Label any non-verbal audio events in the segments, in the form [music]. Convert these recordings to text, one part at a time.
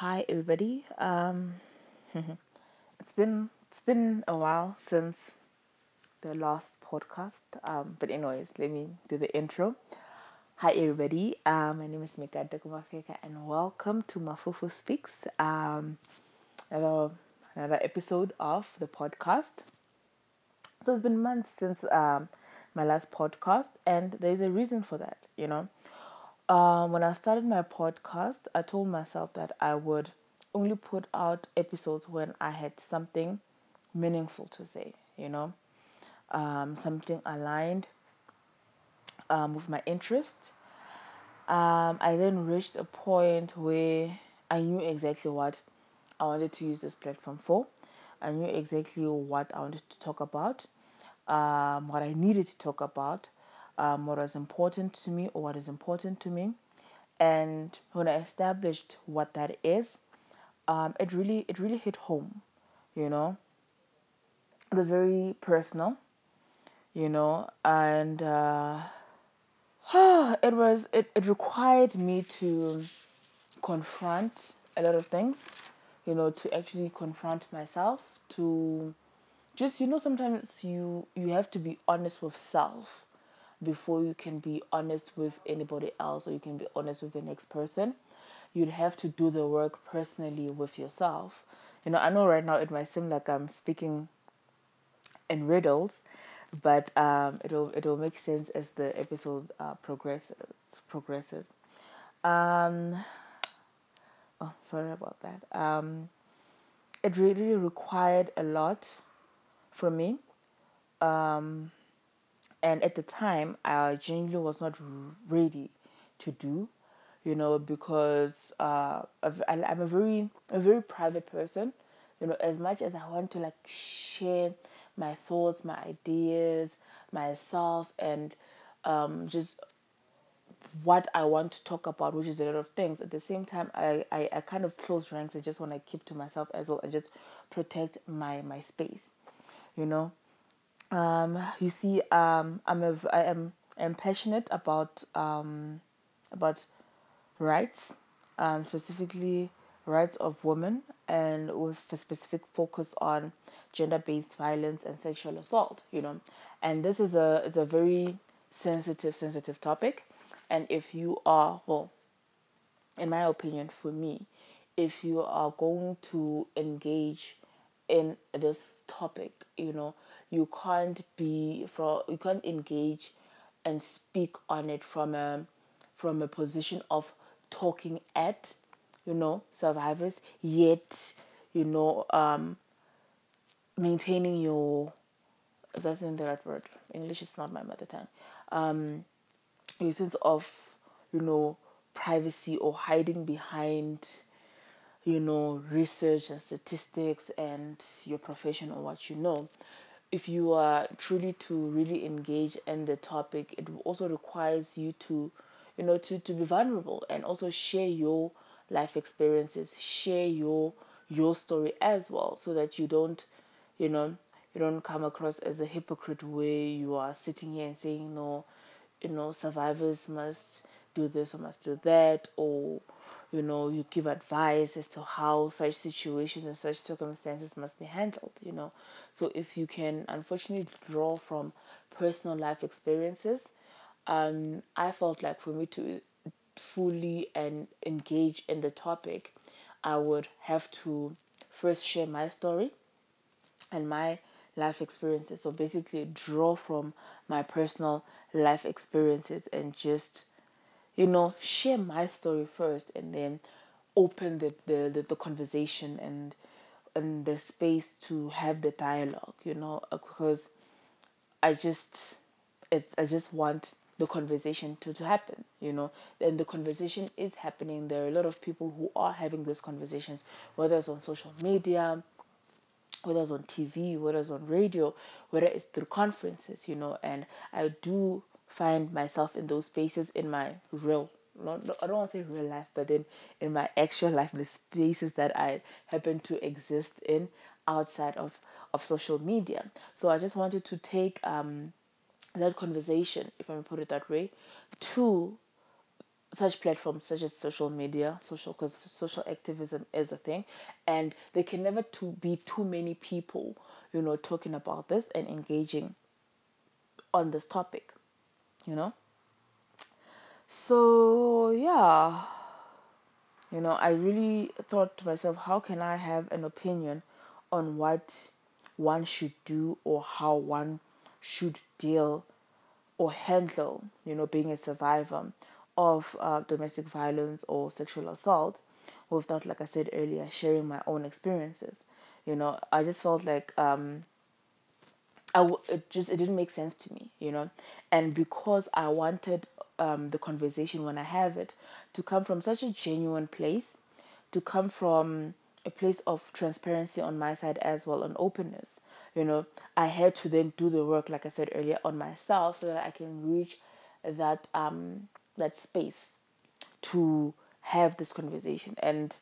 Hi everybody. Um, [laughs] it's been it's been a while since the last podcast. Um, but anyways, let me do the intro. Hi everybody. Um, my name is Mikata Kumafeka and welcome to Mafufu Speaks. Um, another another episode of the podcast. So it's been months since um my last podcast, and there's a reason for that. You know, um, when I started my podcast, I told myself that I would only put out episodes when I had something meaningful to say, you know, um, something aligned um, with my interests. Um, I then reached a point where I knew exactly what I wanted to use this platform for. I knew exactly what I wanted to talk about, um, what I needed to talk about, um, what was important to me or what is important to me. And when I established what that is, um, it really it really hit home, you know. It was very personal, you know, and uh, [sighs] it was it, it required me to confront a lot of things, you know, to actually confront myself, to just you know sometimes you you have to be honest with self before you can be honest with anybody else or you can be honest with the next person. You'd have to do the work personally with yourself. You know i know right now it might seem like i'm speaking in riddles but um it'll it'll make sense as the episode uh, progresses progresses. Um oh sorry about that. Um it really required a lot from me. Um and at the time i genuinely was not ready to do you know because uh i'm a very a very private person you know as much as i want to like share my thoughts my ideas myself and um just what I want to talk about, which is a lot of things. At the same time, I, I, I kind of close ranks. I just want to keep to myself as well and just protect my my space, you know um, you see, um, I'm a, I am am passionate about um, about rights, um, specifically rights of women, and with a specific focus on gender-based violence and sexual assault. You know, and this is a is a very sensitive sensitive topic, and if you are well, in my opinion, for me, if you are going to engage in this topic, you know, you can't be from you can't engage and speak on it from a from a position of talking at you know survivors yet you know um maintaining your that's in the right word. English is not my mother tongue. Um your sense of you know privacy or hiding behind you know research and statistics and your profession or what you know if you are truly to really engage in the topic it also requires you to you know to, to be vulnerable and also share your life experiences share your your story as well so that you don't you know you don't come across as a hypocrite where you are sitting here and saying no you know survivors must do this or must do that or you know you give advice as to how such situations and such circumstances must be handled you know. So if you can unfortunately draw from personal life experiences um i felt like for me to fully and engage in the topic i would have to first share my story and my life experiences. So basically draw from my personal life experiences and just you know, share my story first and then open the, the, the, the conversation and and the space to have the dialogue, you know, uh, because I just it's I just want the conversation to, to happen, you know. And the conversation is happening. There are a lot of people who are having these conversations, whether it's on social media, whether it's on TV, whether it's on radio, whether it's through conferences, you know, and I do find myself in those spaces in my real not, I don't want to say real life, but then in my actual life, the spaces that I happen to exist in outside of, of social media. So I just wanted to take um, that conversation, if I may put it that way, to such platforms such as social media, social because social activism is a thing, and there can never to be too many people, you know, talking about this and engaging on this topic, you know. So yeah, you know, I really thought to myself, how can I have an opinion on what one should do or how one should deal or handle, you know, being a survivor of uh, domestic violence or sexual assault without, like I said earlier, sharing my own experiences. You know, I just felt like um, I w- it just it didn't make sense to me, you know, and because I wanted um, the conversation when I have it to come from such a genuine place, to come from a place of transparency on my side as well, and openness. You know, I had to then do the work, like I said earlier, on myself so that I can reach that um that space to have this conversation and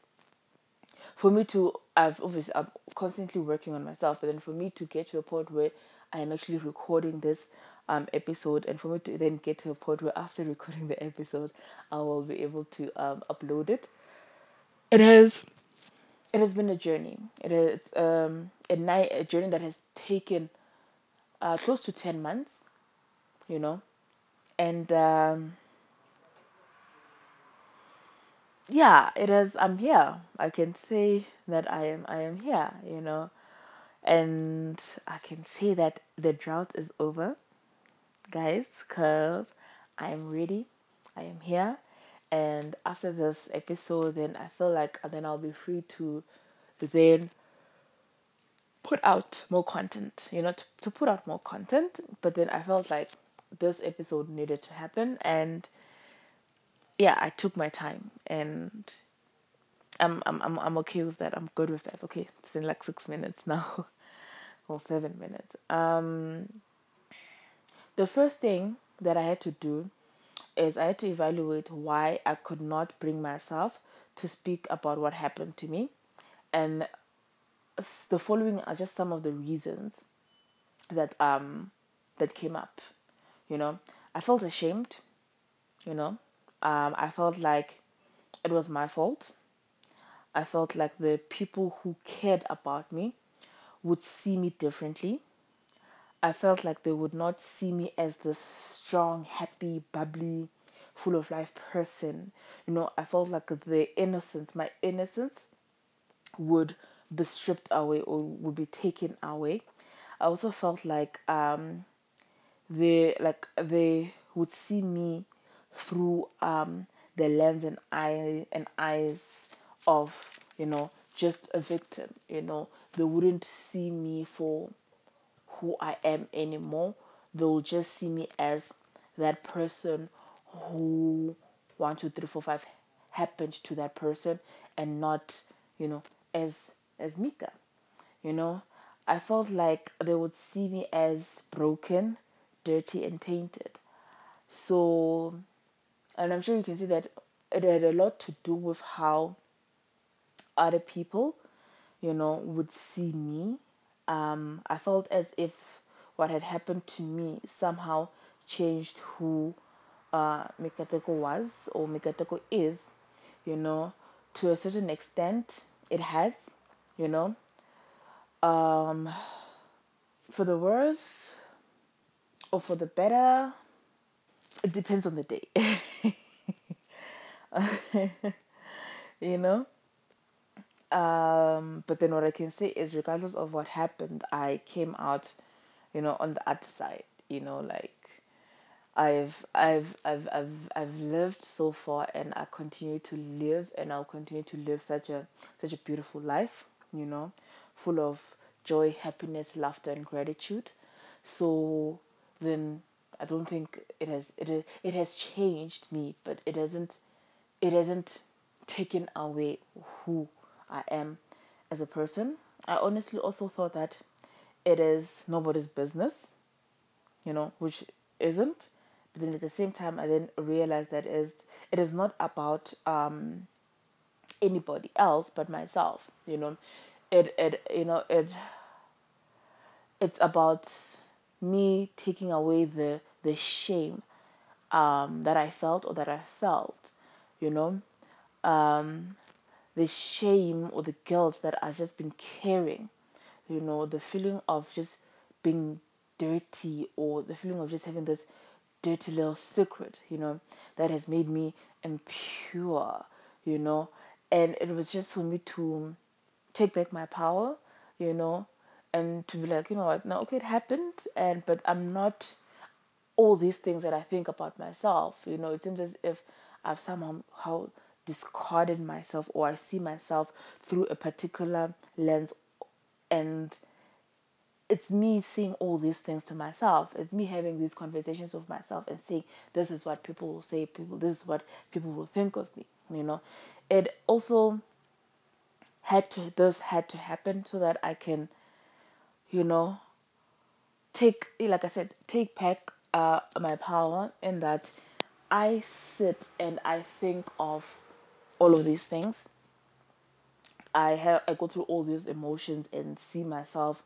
for me to I've obviously I'm constantly working on myself, but then for me to get to a point where I am actually recording this um episode and for me to then get to a point where after [laughs] recording the episode I will be able to um upload it. It has it has been a journey. It is um a night a journey that has taken uh close to ten months, you know. And um yeah, it is I'm here. I can say that I am I am here, you know. And I can say that the drought is over, guys, because I am ready. I am here. And after this episode, then I feel like uh, then I'll be free to then put out more content, you know, to, to put out more content. But then I felt like this episode needed to happen. And yeah, I took my time and I'm, I'm, I'm, I'm okay with that. I'm good with that. Okay, it's been like six minutes [laughs] now. or seven minutes. Um, the first thing that I had to do is I had to evaluate why I could not bring myself to speak about what happened to me. And the following are just some of the reasons that um that came up. You know, I felt ashamed, you know. Um, I felt like it was my fault. I felt like the people who cared about me would see me differently. I felt like they would not see me as this strong, happy, bubbly, full of life person. You know, I felt like the innocence, my innocence, would be stripped away or would be taken away. I also felt like um, they like they would see me through um, the lens and eye and eyes of you know just a victim. You know, they wouldn't see me for who I am anymore. They'll just see me as that person who one, two, three, four, five happened to that person and not, you know, as as Mika. You know, I felt like they would see me as broken, dirty, and tainted. So, and I'm sure you can see that it had a lot to do with how other people, you know, would see me. Um, I felt as if what had happened to me somehow changed who uh, Mikateko was or Mikateko is, you know, to a certain extent, it has, you know. Um, for the worse or for the better, it depends on the day. [laughs] you know? Um, but then what I can say is, regardless of what happened, I came out, you know, on the other side. You know, like I've I've I've I've I've lived so far, and I continue to live, and I'll continue to live such a such a beautiful life. You know, full of joy, happiness, laughter, and gratitude. So then I don't think it has it it has changed me, but it hasn't it hasn't taken away who I am as a person. I honestly also thought that it is nobody's business, you know, which isn't. But then at the same time, I then realized that is it is not about um, anybody else but myself. You know, it it you know it it's about me taking away the the shame um, that I felt or that I felt you know, um, the shame or the guilt that I've just been carrying, you know, the feeling of just being dirty or the feeling of just having this dirty little secret, you know, that has made me impure, you know, and it was just for me to take back my power, you know, and to be like, you know what, no, okay, it happened, and but I'm not all these things that I think about myself. You know, it seems as if I've somehow how discarded myself or I see myself through a particular lens and it's me seeing all these things to myself. It's me having these conversations with myself and saying, this is what people will say, people this is what people will think of me. You know. It also had to this had to happen so that I can, you know, take like I said, take back uh, my power in that I sit and I think of all of these things. I have I go through all these emotions and see myself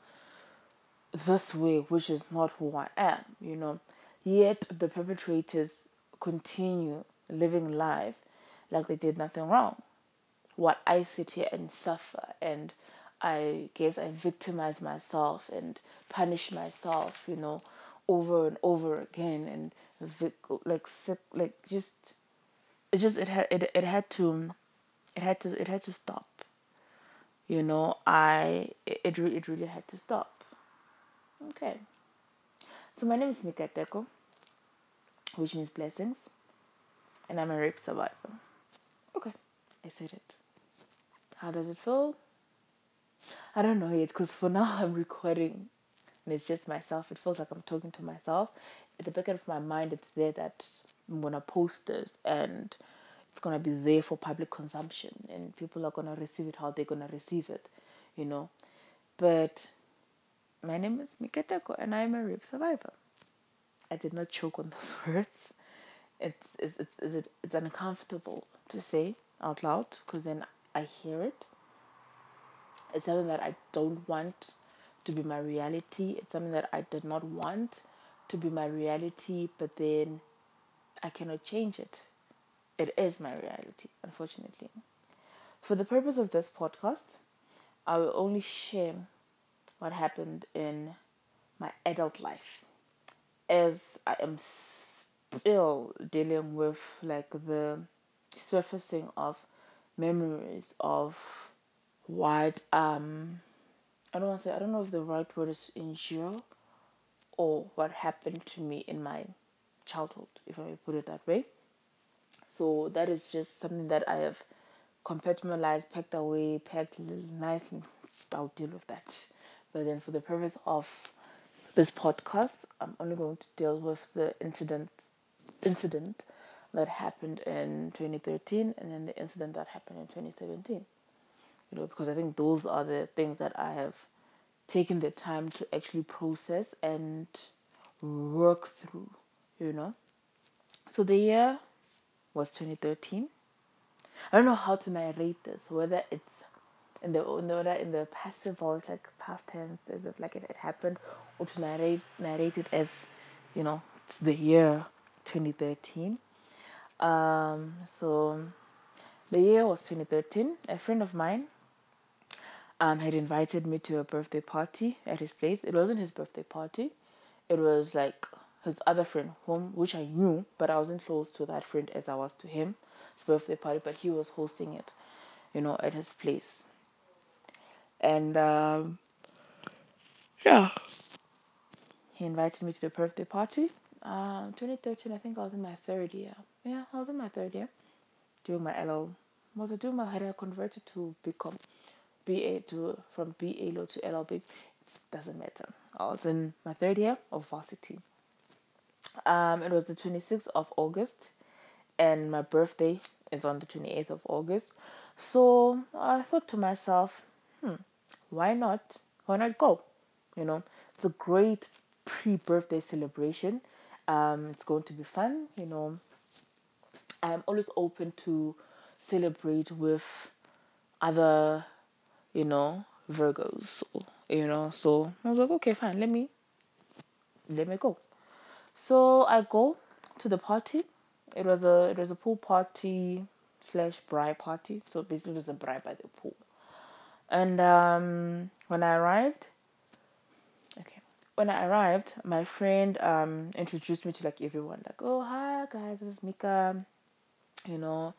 this way, which is not who I am, you know. Yet the perpetrators continue living life like they did nothing wrong. What I sit here and suffer and I guess I victimize myself and punish myself, you know, over and over again and like sick like just it just it had it, it had to it had to it had to stop. You know i it, it, it really had to stop. Okay. So my name is mikateko which means blessings and i'm a rape survivor. Okay i said it. How does it feel? I don't know yet because for now [laughs] i'm recording and it's just myself. It feels like i'm talking to myself. At the back of my mind it's there that i'm gonna post this and it's gonna be there for public consumption and people are gonna receive it how they're gonna receive it, you know. But my name is Mikateko and I'm a rape survivor. I did not choke on [laughs] those words. It's it's it's it's, it's uncomfortable to say out loud because then I hear it. It's something that I don't want to be my reality. It's something that I did not want to be my reality, but then I cannot change it it is my reality, unfortunately. For the purpose of this podcast, I will only share what happened in my adult life as I am still dealing with like the surfacing of memories of what um I don't want to say I don't know if the right word is injure or what happened to me in my childhood, if I put it that way. So that is just something that I have compartmentalized, packed away, packed nicely. I'll deal with that. But then for the purpose of this podcast, I'm only going to deal with the incident incident that happened in 2013 and then the incident that happened in 2017. You know, because I think those are the things that I have taken the time to actually process and work through, you know. So the year was 2013. I don't know how to narrate this, whether it's in the whether in the passive voice, like past tense, as if like it, it happened, or to narrate narrate it as, you know, it's the year 2013. Um, so the year was 2013. A friend of mine um, had invited me to a birthday party at his place. It wasn't his birthday party. It was like his other friend, whom which I knew, but I wasn't close to that friend as I was to him. Birthday party, but he was hosting it, you know, at his place. And um, yeah, he invited me to the birthday party. Um, 2013, I think I was in my third year. Yeah, I was in my third year doing my LL. Was it doing my had I converted to become BA to from BA law to LLB? It doesn't matter. I was in my third year of varsity. Um, it was the 26th of August, and my birthday is on the 28th of August. So I thought to myself, hmm, why not? Why not go? You know, it's a great pre birthday celebration. Um, it's going to be fun. You know, I'm always open to celebrate with other, you know, Virgos. You know, so I was like, okay, fine. Let me, let me go. So I go to the party. It was a it was a pool party. slash braai party. So basically, it was a braai by the pool. And um, when I arrived, okay, when I arrived, my friend um, introduced me to like everyone, like, oh hi guys, this is Mika, you know,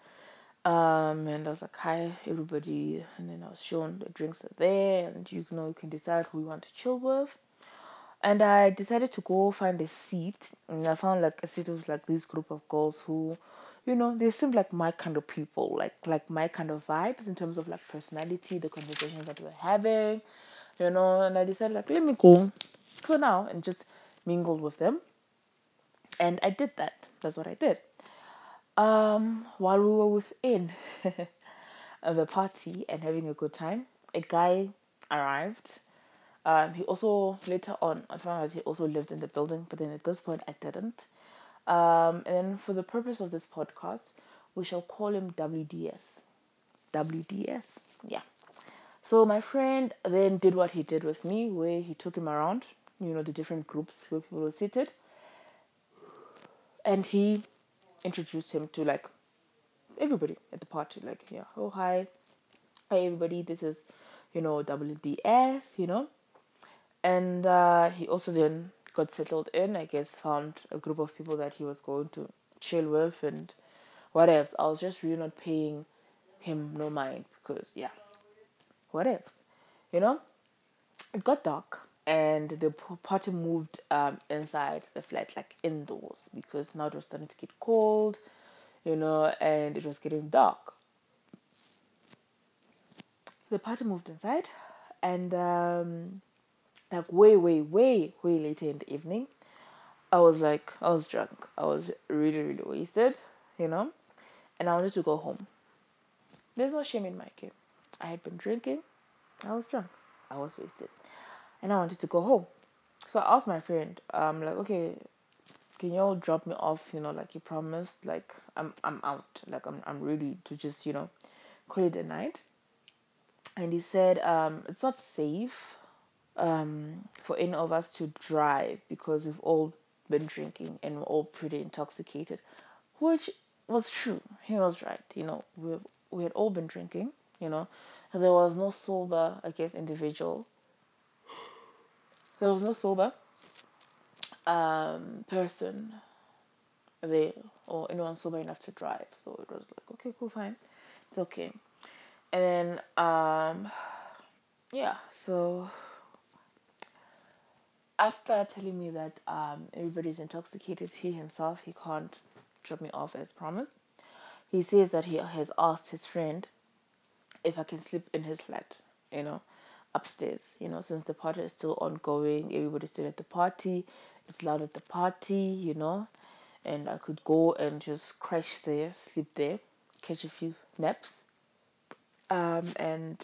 um, and I was like, hi everybody, and then I was shown the drinks are there, and you know you can decide who you want to chill with. And I decided to go find a seat, and I found like a seat with like this group of girls who, you know, they seemed like my kind of people, like like my kind of vibes in terms of like personality, the conversations that we're having, you know. And I decided like let me go for now and just mingle with them. And I did that. That's what I did. Um, while we were within [laughs] the party and having a good time, a guy arrived um, he also later on I found out he also lived in the building, but then at this point I didn't. Um, and then for the purpose of this podcast, we shall call him WDS. WDS, yeah. So my friend then did what he did with me, where he took him around, you know, the different groups where people were seated, and he introduced him to like everybody at the party, like yeah, oh hi, hi everybody, this is you know WDS, you know, and uh, he also then got settled in. I guess found a group of people that he was going to chill with and what else. I was just really not paying him no mind because yeah, what else, you know. It got dark and the party moved um, inside the flat, like indoors, because now it was starting to get cold, you know, and it was getting dark. So the party moved inside, and um, like way, way, way, way later in the evening, I was like, I was drunk. I was really, really wasted, you know, and I wanted to go home. There's no shame in my game. I had been drinking, I was drunk, I was wasted, and I wanted to go home. So I asked my friend, um, like, okay, can you all drop me off? You know, like you promised. Like I'm, I'm out. Like I'm, I'm ready to just, you know, call it a night. And he said, um, it's not safe um, for any of us to drive because we've all been drinking and we're all pretty intoxicated, which was true. He was right. You know, we we had all been drinking. You know, there was no sober, I guess, individual. There was no sober um, person there or anyone sober enough to drive. So it was like, okay, cool, fine, it's okay. And then, um, yeah, so after telling me that um, everybody's intoxicated, he himself he can't drop me off as promised. He says that he has asked his friend if I can sleep in his flat, you know, upstairs. You know, since the party is still ongoing, everybody's still at the party. It's loud at the party, you know, and I could go and just crash there, sleep there, catch a few naps. Um, and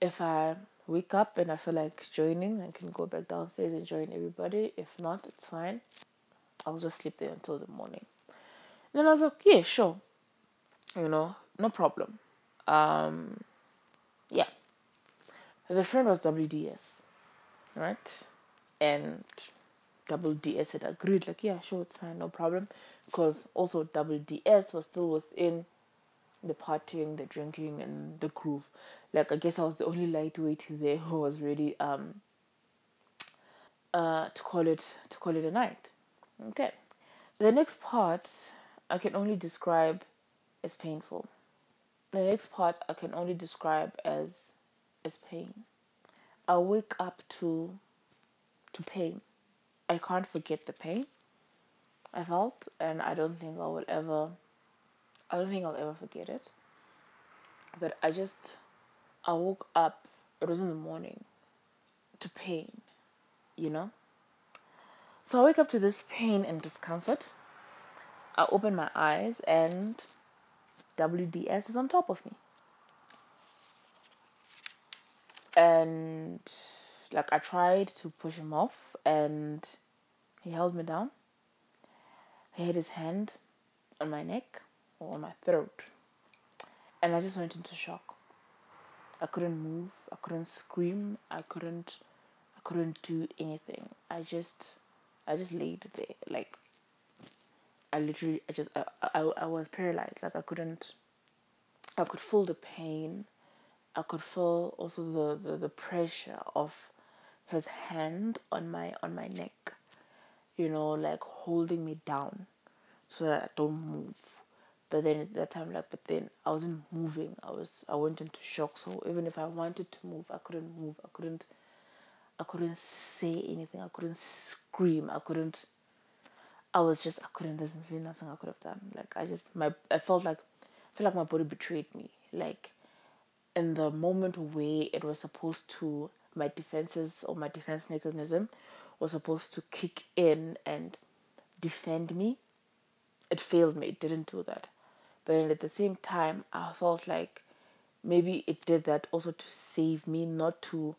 if I wake up and I feel like joining, I can go back downstairs and join everybody. If not, it's fine. I'll just sleep there until the morning. And then I was like, yeah, sure. You know, no problem. Um, yeah. The friend was WDS, right? And WDS had agreed, like, yeah, sure, it's fine, no problem. Because also WDS was still within the partying, the drinking, and the groove like I guess I was the only lightweight there who was ready um uh to call it to call it a night. Okay. The next part I can only describe as painful. The next part I can only describe as as pain. I wake up to to pain. I can't forget the pain I felt and I don't think I will ever I don't think I'll ever forget it. But I just I woke up, it was in the morning, to pain, you know? So I wake up to this pain and discomfort. I open my eyes and WDS is on top of me. And like I tried to push him off and he held me down. He had his hand on my neck or on my throat. And I just went into shock. I couldn't move. I couldn't scream. I couldn't. I couldn't do anything. I just, I just laid there. Like, I literally, I just, I, I, I was paralyzed. Like I couldn't, I could feel the pain. I could feel also the, the, the pressure of his hand on my on my neck, you know, like holding me down so that I don't move. But then at that time, like, but then I wasn't moving. I was, I went into shock. So even if I wanted to move, I couldn't move. I couldn't, I couldn't say anything. I couldn't scream. I couldn't. I was just, I couldn't. There's really nothing I could have done. Like I just, my, I felt like, I felt like my body betrayed me. Like in the moment where it was supposed to, my defenses or my defense mechanism was supposed to kick in and defend me it failed me. It didn't do that. But at the same time, I felt like maybe it did that also to save me, not to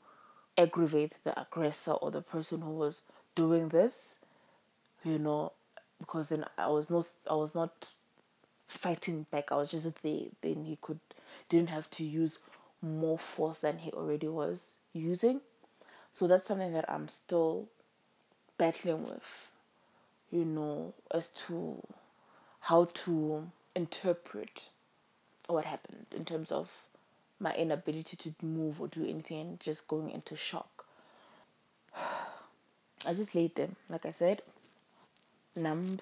aggravate the aggressor or the person who was doing this, you know, because then I was not, I was not fighting back. I was just there. Then he could, didn't have to use more force than he already was using. So that's something that I'm still battling with, you know, as to how to interpret what happened in terms of my inability to move or do anything and just going into shock. [sighs] I just laid there, like I said, numb,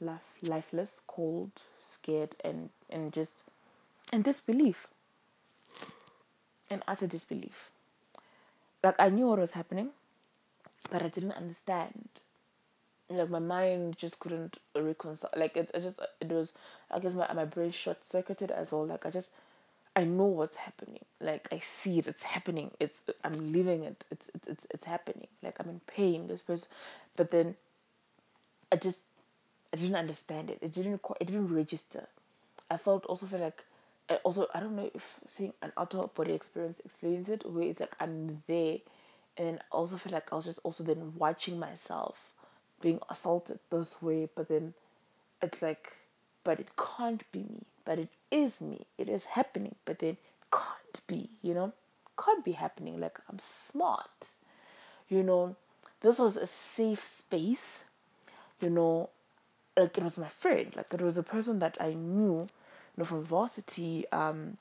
life, lifeless, cold, scared, and, and just in disbelief, in utter disbelief. Like I knew what was happening, but I didn't understand like my mind just couldn't reconcile like it, it just it was i guess my, my brain short circuited as well. Like i just i know what's happening. Like i see it. It's happening. It's i'm living it. It's it's it's, it's happening. Like i'm in pain. This person but then i just i didn't understand it. It didn't it didn't register. I felt also feel like also i don't know if seeing an out of body experience explains it where it's like i'm there. And also feel like i was just also then watching myself being assaulted this way, but then it's like, but it can't be me, but it is me. It is happening, but then it can't be, you know, can't be happening. Like I'm smart, you know. This was a safe space, you know. Like it was my friend, like it was a person that I knew, you know, from varsity. Um,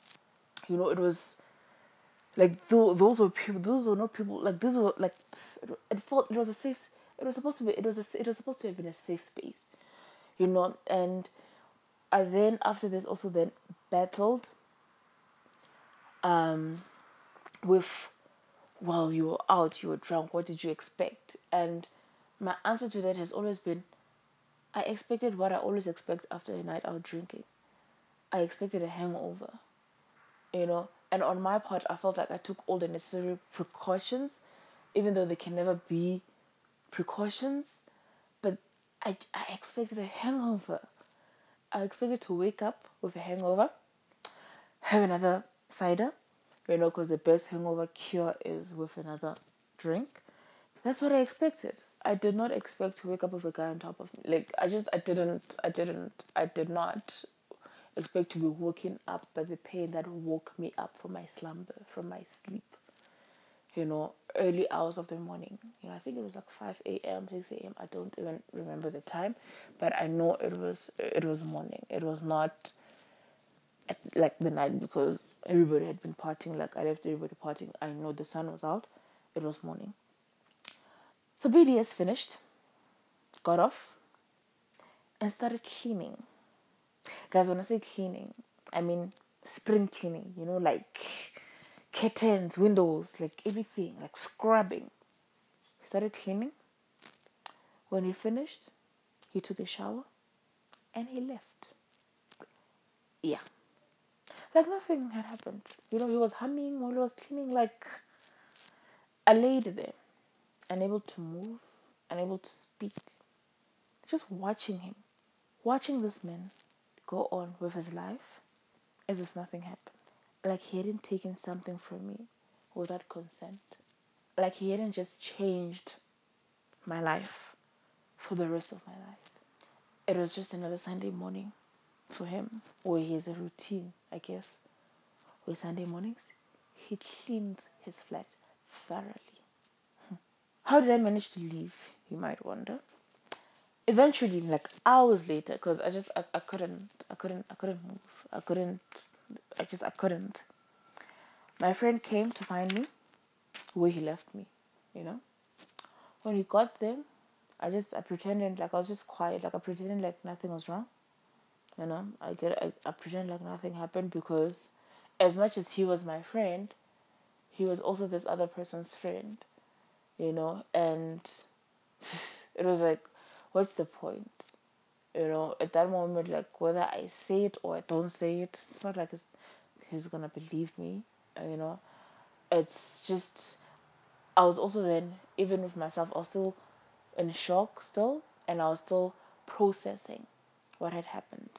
you know, it was like th- those were people. Those were not people. Like these were like it, it felt it was a safe it was supposed to be. It was a. It was supposed to have been a safe space, you know. And I then after this also then battled. Um, with, well, you were out, you were drunk. What did you expect? And my answer to that has always been, I expected what I always expect after a night out drinking. I expected a hangover, you know. And on my part, I felt like I took all the necessary precautions, even though they can never be precautions, but I, I expected a hangover. I expected to wake up with a hangover, have another cider, you know, because the best hangover cure is with another drink. That's what I expected. I did not expect to wake up with a guy on top of me. Like I just I didn't I didn't I did not expect to be woken up by the pain that woke me up from my slumber, from my sleep you know, early hours of the morning. You know, I think it was like five a.m., six a.m. I don't even remember the time, but I know it was it was morning. It was not at, like the night because everybody had been partying. Like I left everybody partying. I know the sun was out. It was morning. So WDS finished, got off, and started cleaning. Guys, when I say cleaning, I mean spring cleaning. You know, like curtains, windows, like everything, like scrubbing. He started cleaning. When he finished, he took a shower and he left. Yeah. Like nothing had happened. You know, he was humming while he was cleaning, like I laid there, unable to move, unable to speak. Just watching him, watching this man go on with his life as if nothing happened like he hadn't taken something from me without consent. Like he hadn't just changed my life for the rest of my life. It was just another Sunday morning for him, where he has a routine, I guess. With Sunday mornings, he cleans his flat thoroughly. Hmm. How did I manage to leave? You might wonder. Eventually, like hours later, because I just I, I couldn't I couldn't I couldn't move. I couldn't I just I couldn't. My friend came to find me where he left me, you know. When he got there, I just I pretended like I was just quiet, like I pretended like nothing was wrong. You know, I get I, I pretended like nothing happened because as much as he was my friend, he was also this other person's friend, you know, and [laughs] it was like, what's the point? You know, at that moment, like whether I say it or I don't say it, it's not like it's, he's gonna believe me, uh, you know. It's just, I was also then, even with myself, I was still in shock still, and I was still processing what had happened.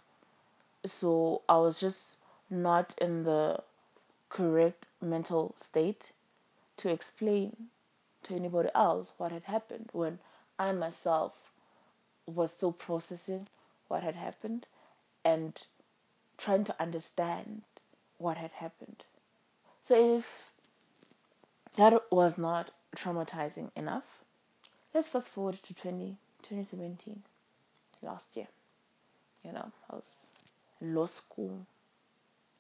So I was just not in the correct mental state to explain to anybody else what had happened when I myself was still processing what had happened and trying to understand what had happened. So if that was not traumatizing enough, let's fast forward to 20, 2017, last year. You know, I was in law school,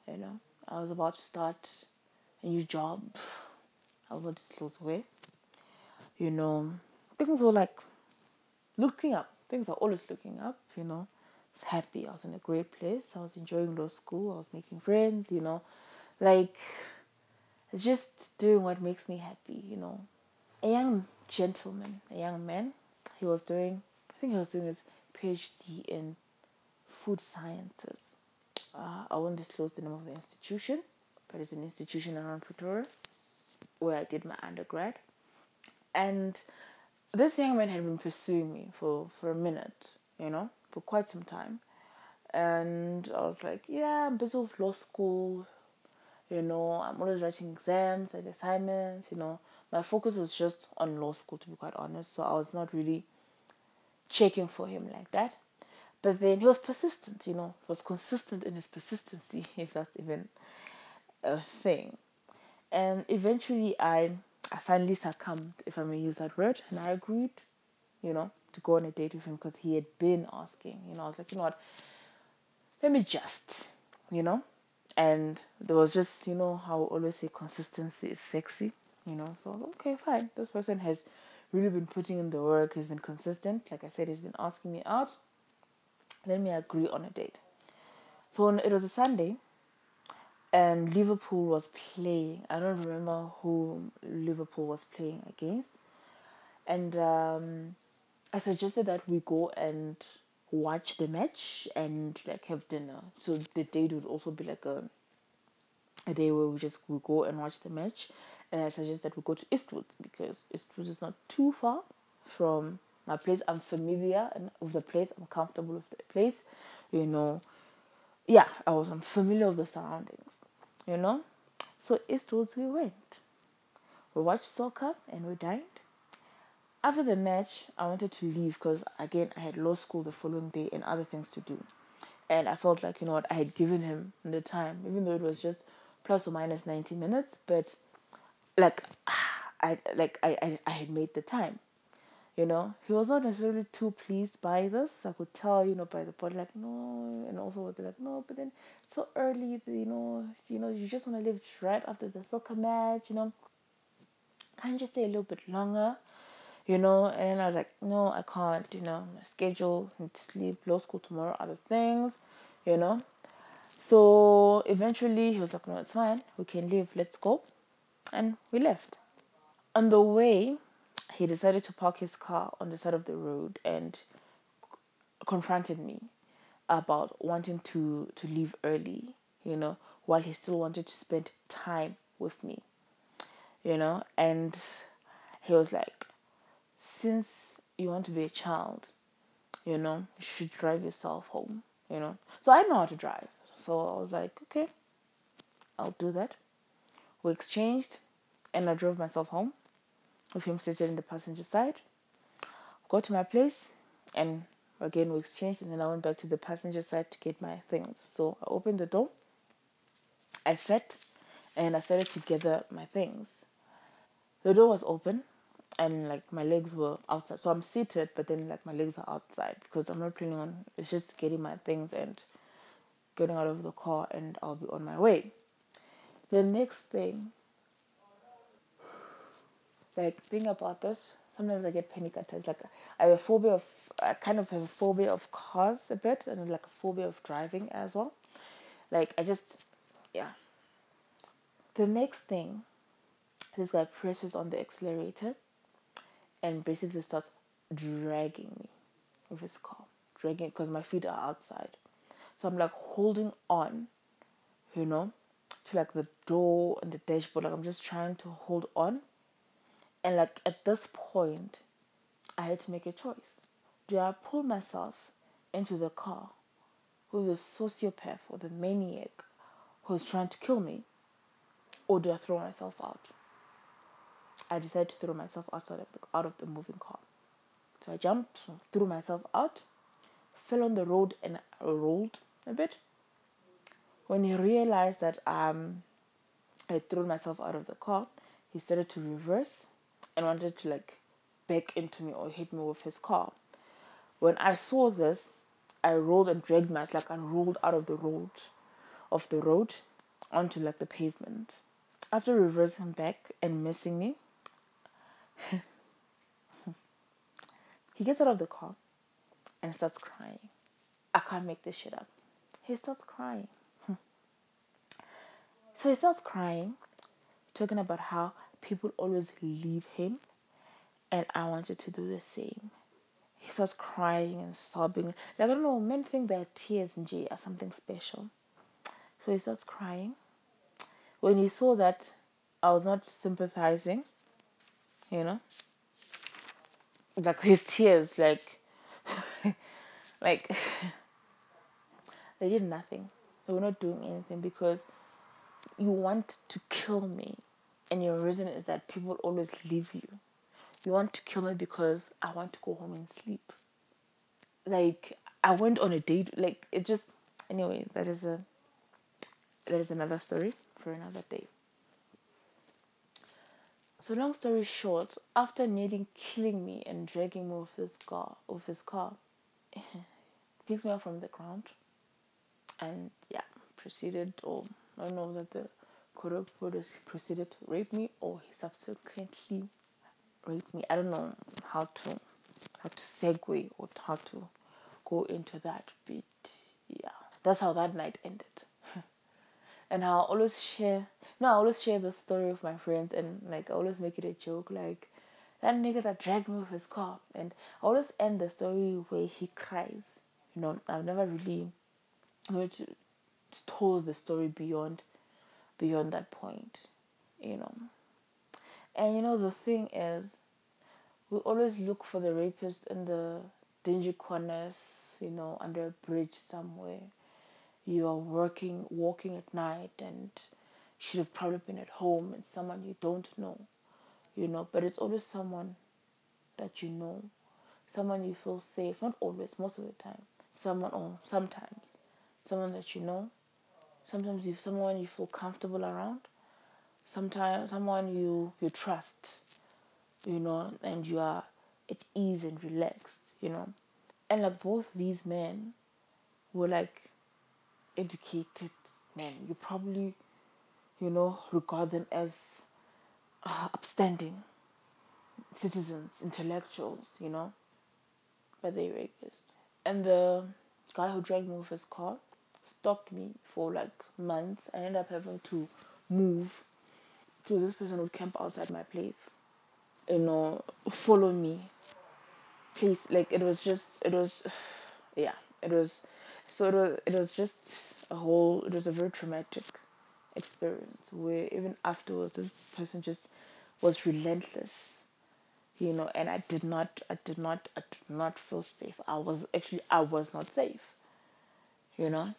you know, I was about to start a new job. I won't disclose where. You know, things were like looking up. Things are always looking up, you know. I was happy. I was in a great place. I was enjoying law school. I was making friends, you know. Like just doing what makes me happy, you know. A young gentleman, a young man, he was doing I think he was doing his PhD in food sciences. Uh, I won't disclose the name of the institution, but it's an institution around Pretoria where I did my undergrad. And this young man had been pursuing me for, for a minute, you know, for quite some time. And I was like, yeah, I'm busy with law school, you know, I'm always writing exams and assignments, you know. My focus was just on law school, to be quite honest. So I was not really checking for him like that. But then he was persistent, you know, was consistent in his persistency, [laughs] if that's even a thing. And eventually I I finally succumbed, if I may use that word, and I agreed, you know, to go on a date with him because he had been asking. You know, I was like, you know what, let me just, you know. And there was just, you know, how I always say consistency is sexy, you know. So okay, fine. This person has really been putting in the work, he's been consistent. Like I said, he's been asking me out. Let me agree on a date. So it was a Sunday, and Liverpool was playing. I don't remember who Liverpool was playing against. And um, I suggested that we go and watch the match and like have dinner. So the date would also be like a a day where we just we go and watch the match. And I suggest that we go to Eastwoods because Eastwoods is not too far from my place. I'm familiar with the place. I'm comfortable with the place. You know, yeah, I was I'm familiar with the surroundings you know. So Eastwoods we went. We watched soccer and we dined. After the match, I wanted to leave because again I had law school the following day and other things to do, and I felt like you know what I had given him the time, even though it was just plus or minus ninety minutes, but like [sighs] I like I I, I had made the time. You know, he was not necessarily too pleased by this. I could tell, you know, by the body, like no, and also they're like no, but then it's so early, you know, you know, you just want to leave right after the soccer match, you know. Can't just stay a little bit longer, you know? And I was like, no, I can't, you know, my schedule, need to sleep, law school tomorrow, other things, you know. So eventually he was like, no, it's fine, we can leave, let's go, and we left. On the way, he decided to park his car on the side of the road and confronted me about wanting to to leave early you know while he still wanted to spend time with me you know? And he was like since you want to be a child you know you should drive yourself home you know? So i know how to drive. So i was like okay i'll do that. We exchanged and i drove myself home with him seated in the passenger side. Got to my place and again we exchanged and then I went back to the passenger side to get my things. So I opened the door, I sat and I started to gather my things. The door was open and like my legs were outside. So I'm seated but then like my legs are outside because I'm not planning on it's just getting my things and getting out of the car and I'll be on my way. The next thing, like think about this. Sometimes I get panic attacks. Like I have a phobia of, I kind of have a phobia of cars a bit, and like a phobia of driving as well. Like I just, yeah. The next thing, this guy presses on the accelerator, and basically starts dragging me with his car, dragging because my feet are outside. So I'm like holding on, you know, to like the door and the dashboard. Like I'm just trying to hold on. And like at this point, I had to make a choice. Do I pull myself into the car with the sociopath or the maniac who's trying to kill me? Or do I throw myself out? I decided to throw myself outside of the, out of the moving car. So I jumped, threw myself out, fell on the road, and rolled a bit. When he realized that um, I had thrown myself out of the car, he started to reverse and wanted to like back into me or hit me with his car. When I saw this, I rolled and dragged myself like I rolled out of the road, of the road, onto like the pavement. After reversing back and missing me, [laughs] he gets out of the car and starts crying. I can't make this shit up. He starts crying. [laughs] So he starts crying, talking about how people always leave him, and I wanted to do the same. He starts crying and sobbing. I don't know, men think that tears in G are something special. So he starts crying. When he saw that I was not sympathizing, you know, like his tears, like, [laughs] like, [laughs] they did nothing. They were not doing anything because you want to kill me and your reason is that people always leave you. You want to kill me because I want to go home and sleep. Like I went on a date like it just anyway, that is a that is another story for another day. So long story short, after nearly killing me and dragging me off this car with his car, [laughs] picks me up from the ground and yeah, proceeded or I don't know that the is proceeded to rape me or he subsequently raped me. I don't know how to how to segue or how to go into that bit. yeah. That's how that night ended. [laughs] and I always share no, I always share the story with my friends and like I always make it a joke like that nigga that dragged me with his car and I always end the story where he cries. You know, I've never really told the story beyond beyond that point, you know. And you know, the thing is, we always look for the rapist in the dingy corners, you know, under a bridge somewhere. You are working, walking at night, and should have probably been at home and someone you don't know, you know, but it's always someone that you know, someone you feel safe, not always, most of the time, someone or sometimes, someone that you know, sometimes you someone you feel comfortable around sometimes someone you you trust you know and you are at ease and relaxed you know. And like both these men were like educated men. You probably you know regard them as uh, upstanding citizens intellectuals you know. But they rapists. And the guy who dragged me with his car stopped me for like months. I ended up having to move. So this person would camp outside my place, you know, follow me. Please, like it was just, it was, [sighs] yeah, it was. So it was, it was just a whole. It was a very traumatic experience where even afterwards, this person just was relentless, you know, and I did not, I did not, I did not feel safe. I was actually, I was not safe, you know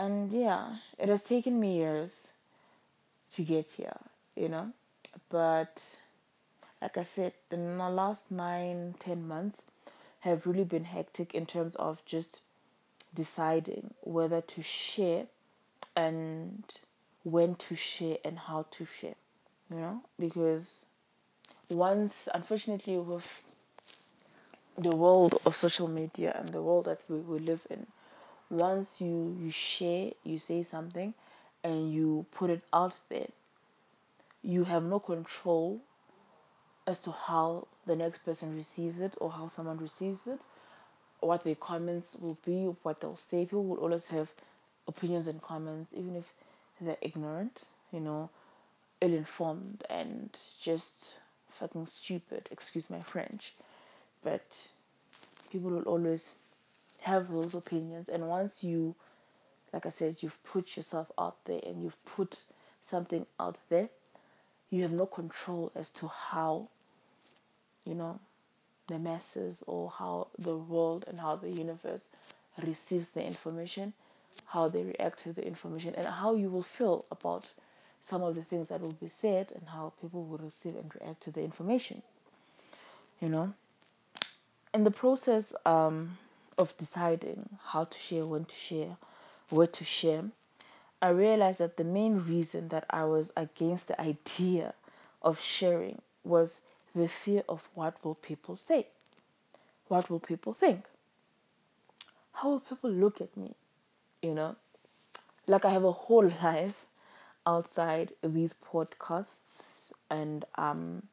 and yeah, it has taken me years to get here, you know. But like I said, the last nine, ten months have really been hectic in terms of just deciding whether to share and when to share and how to share, you know, because once, unfortunately, with the world of social media and the world that we, we live in, once you you share, you say something, and you put it out there, you have no control as to how the next person receives it or how someone receives it, what their comments will be, what they'll say. People will always have opinions and comments, even if they're ignorant, you know, ill informed, and just fucking stupid. Excuse my French. But people will always have those opinions. And once you, like I said, you've put yourself out there and you've put something out there, you have no control as to how, you know, the masses or how the world and how the universe receives the information, how they react to the information, and how you will feel about some of the things that will be said and how people will receive and react to the information. You know, in the process um, of deciding how to share, when to share, where to share, I realized that the main reason that I was against the idea of sharing was the fear of what will people say? What will people think? How will people look at me? You know, like I have a whole [laughs] life outside these podcasts, and um,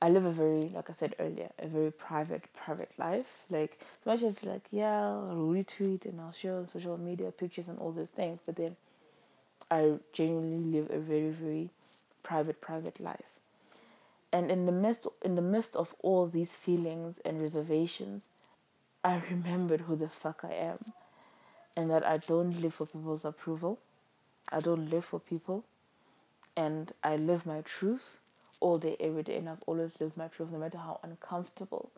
I live a very, like I said earlier, a very private, private life. Like as much as like, yeah, I'll retweet and I'll share on social media pictures and all those things, but then I genuinely live a very, very private, private life. And in the midst in the midst of all these feelings and reservations, I [laughs] remembered who the fuck I am. And that I don't live for people's approval. I don't live for people. And I live my truth all day, every day. And I've always lived my truth, no matter how uncomfortable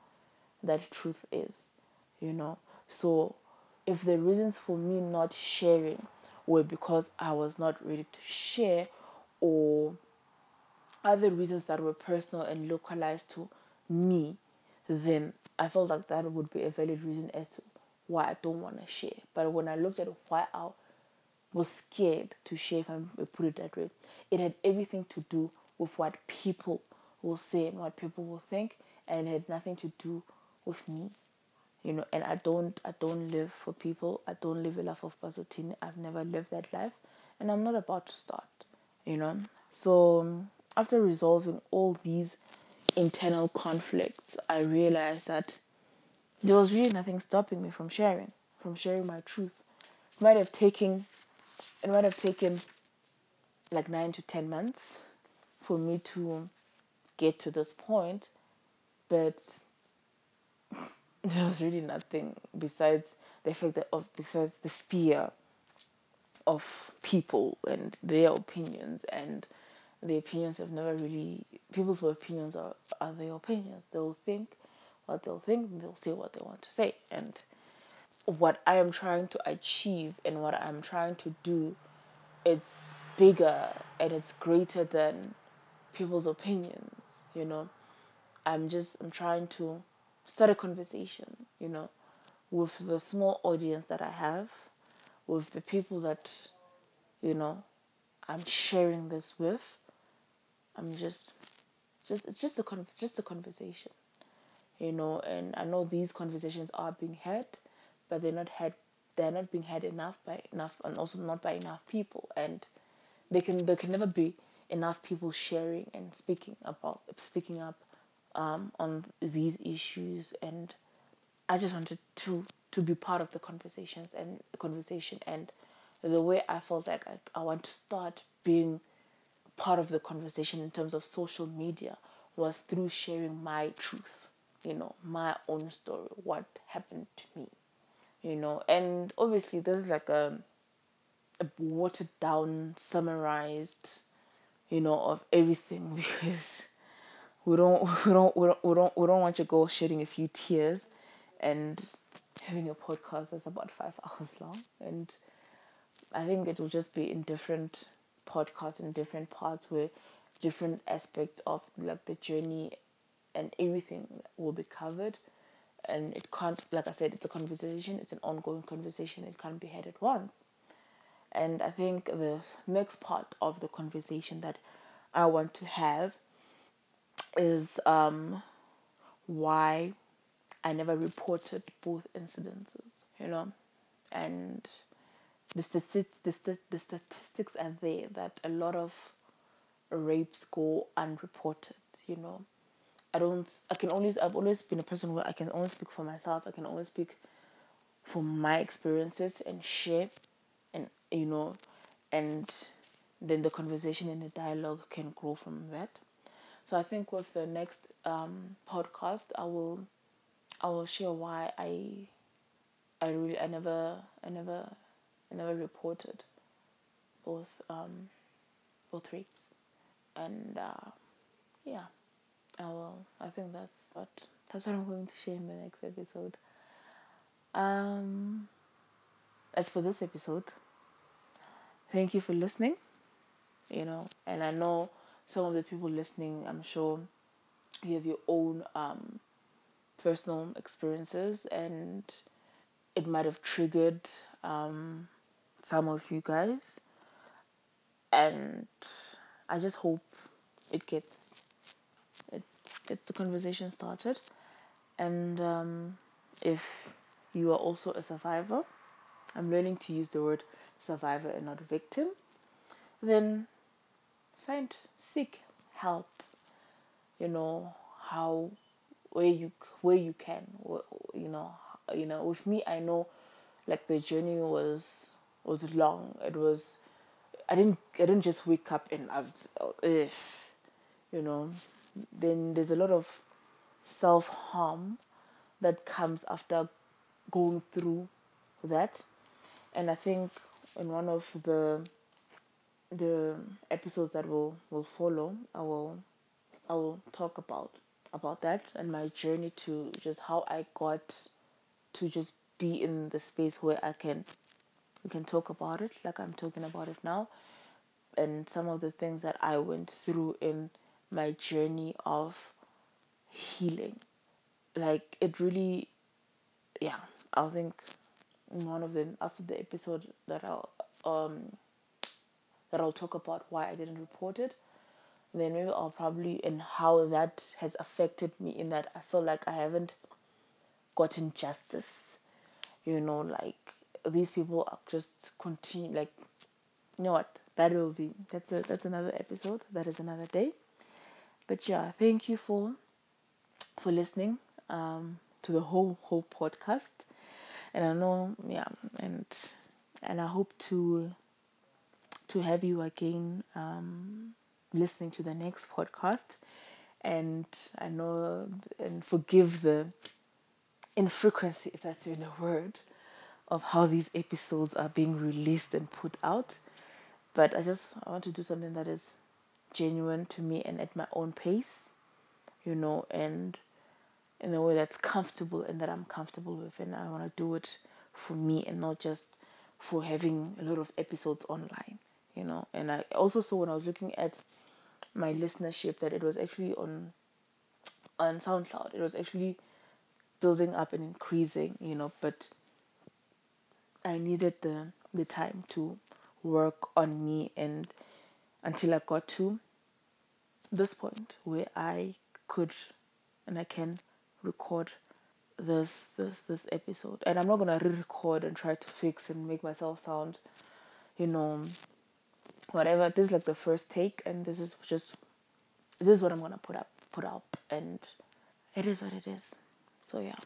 that truth is, you know. So if the reasons for me not sharing were because I was not ready to share or other reasons that were personal and localized to me, then I felt like that would be a valid reason as to why I don't want to share. But when I looked at why I was scared to share, if I put it that way, it had everything to do with what people will say and what people will think, and it had nothing to do with me. You know, and I don't, I don't live for people. I don't live a life of bazothini. I've never lived that life, and I'm not about to start. You know, so um, after resolving all these internal conflicts, I realized that there was really nothing stopping me from sharing, from sharing my truth. It might have taken, it might have taken like nine to ten months for me to get to this point, but [laughs] there was really nothing besides the fact that of besides the fear of people and their opinions and the opinions have never really people's opinions are, are their opinions. They'll think what they'll think and they'll say what they want to say. And what I am trying to achieve and what I'm trying to do it's bigger and it's greater than people's opinions, you know. I'm just I'm trying to start a conversation, you know, with the small audience that I have, with the people that, you know, I'm sharing this with. I'm just just it's just a con- just a conversation. You know, and I know these conversations are being had, but they're not had they're not being had enough by enough and also not by enough people and they can they can never be enough people sharing and speaking about speaking up um, on these issues. And I just wanted to to be part of the conversations and conversation and the way I felt like I, I want to start being part of the conversation in terms of social media was through sharing my truth, you know, my own story, what happened to me, you know, and obviously there's like a, a watered down, summarized, you know, of everything [laughs] because we don't, [laughs] we don't, we don't, we don't, we don't want you to go shedding a few tears and having a podcast that's about five [laughs] hours long. And I think it will just be in different podcasts in different parts where different aspects of like the journey and everything will be covered. And it can't like i said it's a conversation. It's an ongoing conversation. It can't be had at once and i think the next part of the conversation that i want to have is um why i never reported both incidences you know? And the statistics the, the statistics are there that a lot of rapes go unreported you know? I don't i can always i've always been a person where i can only speak for myself i can only speak for my experiences and share you know and then the conversation and the dialogue can grow from that. So i think with the next um, podcast i will i will share why i i really i never i never i never reported both um both rapes. And uh, yeah i will i think that's what that's what i'm going to share in the next episode. Um as for this episode thank you for listening you know and i know some of the people listening i'm sure you have your own um, personal experiences and it might have triggered um, some of you guys. And i just hope it gets it gets the conversation started. And um, if you are also a survivor i'm learning to use the word survivor and not victim then find seek help. You know how where you where you can you know you know with me i know like the journey was was long. It was i didn't i didn't just wake up and i've uh, you know then there's a lot of self harm that comes after going through that. And i think in one of the the episodes that will will follow i will i will talk about about that and my journey to just how i got to just be in the space where i can we can talk about it like i'm talking about it now and some of the things that i went through in my journey of healing. Like it really yeah i think one of them after the episode that i'll um that I'll talk about why I didn't report it. Then maybe I'll probably and how that has affected me in that I feel like I haven't gotten justice. You know, like these people are just continue like you know what? That will be that's a that's another episode. That is another day. But yeah, thank you for for listening um to the whole whole podcast. And I know yeah, and and I hope to to have you again um, listening to the next podcast. And I know and forgive the infrequency, if that's even a word, of how these episodes are being released and put out. But I just I want to do something that is genuine to me and at my own pace, you know, and in a way that's comfortable and that I'm comfortable with. And I want to do it for me and not just for having a lot of episodes online you know. And I also saw when I was looking at my listenership that it was actually on on SoundCloud. It was actually building up and increasing, you know, but I needed the the time to work on me and until I got to this point where I could and I can record this this this episode. And I'm not gonna re-record and try to fix and make myself sound, you know, whatever. This is like the first take, and this is just this is what I'm gonna put up, put up, and it is what it is. So yeah.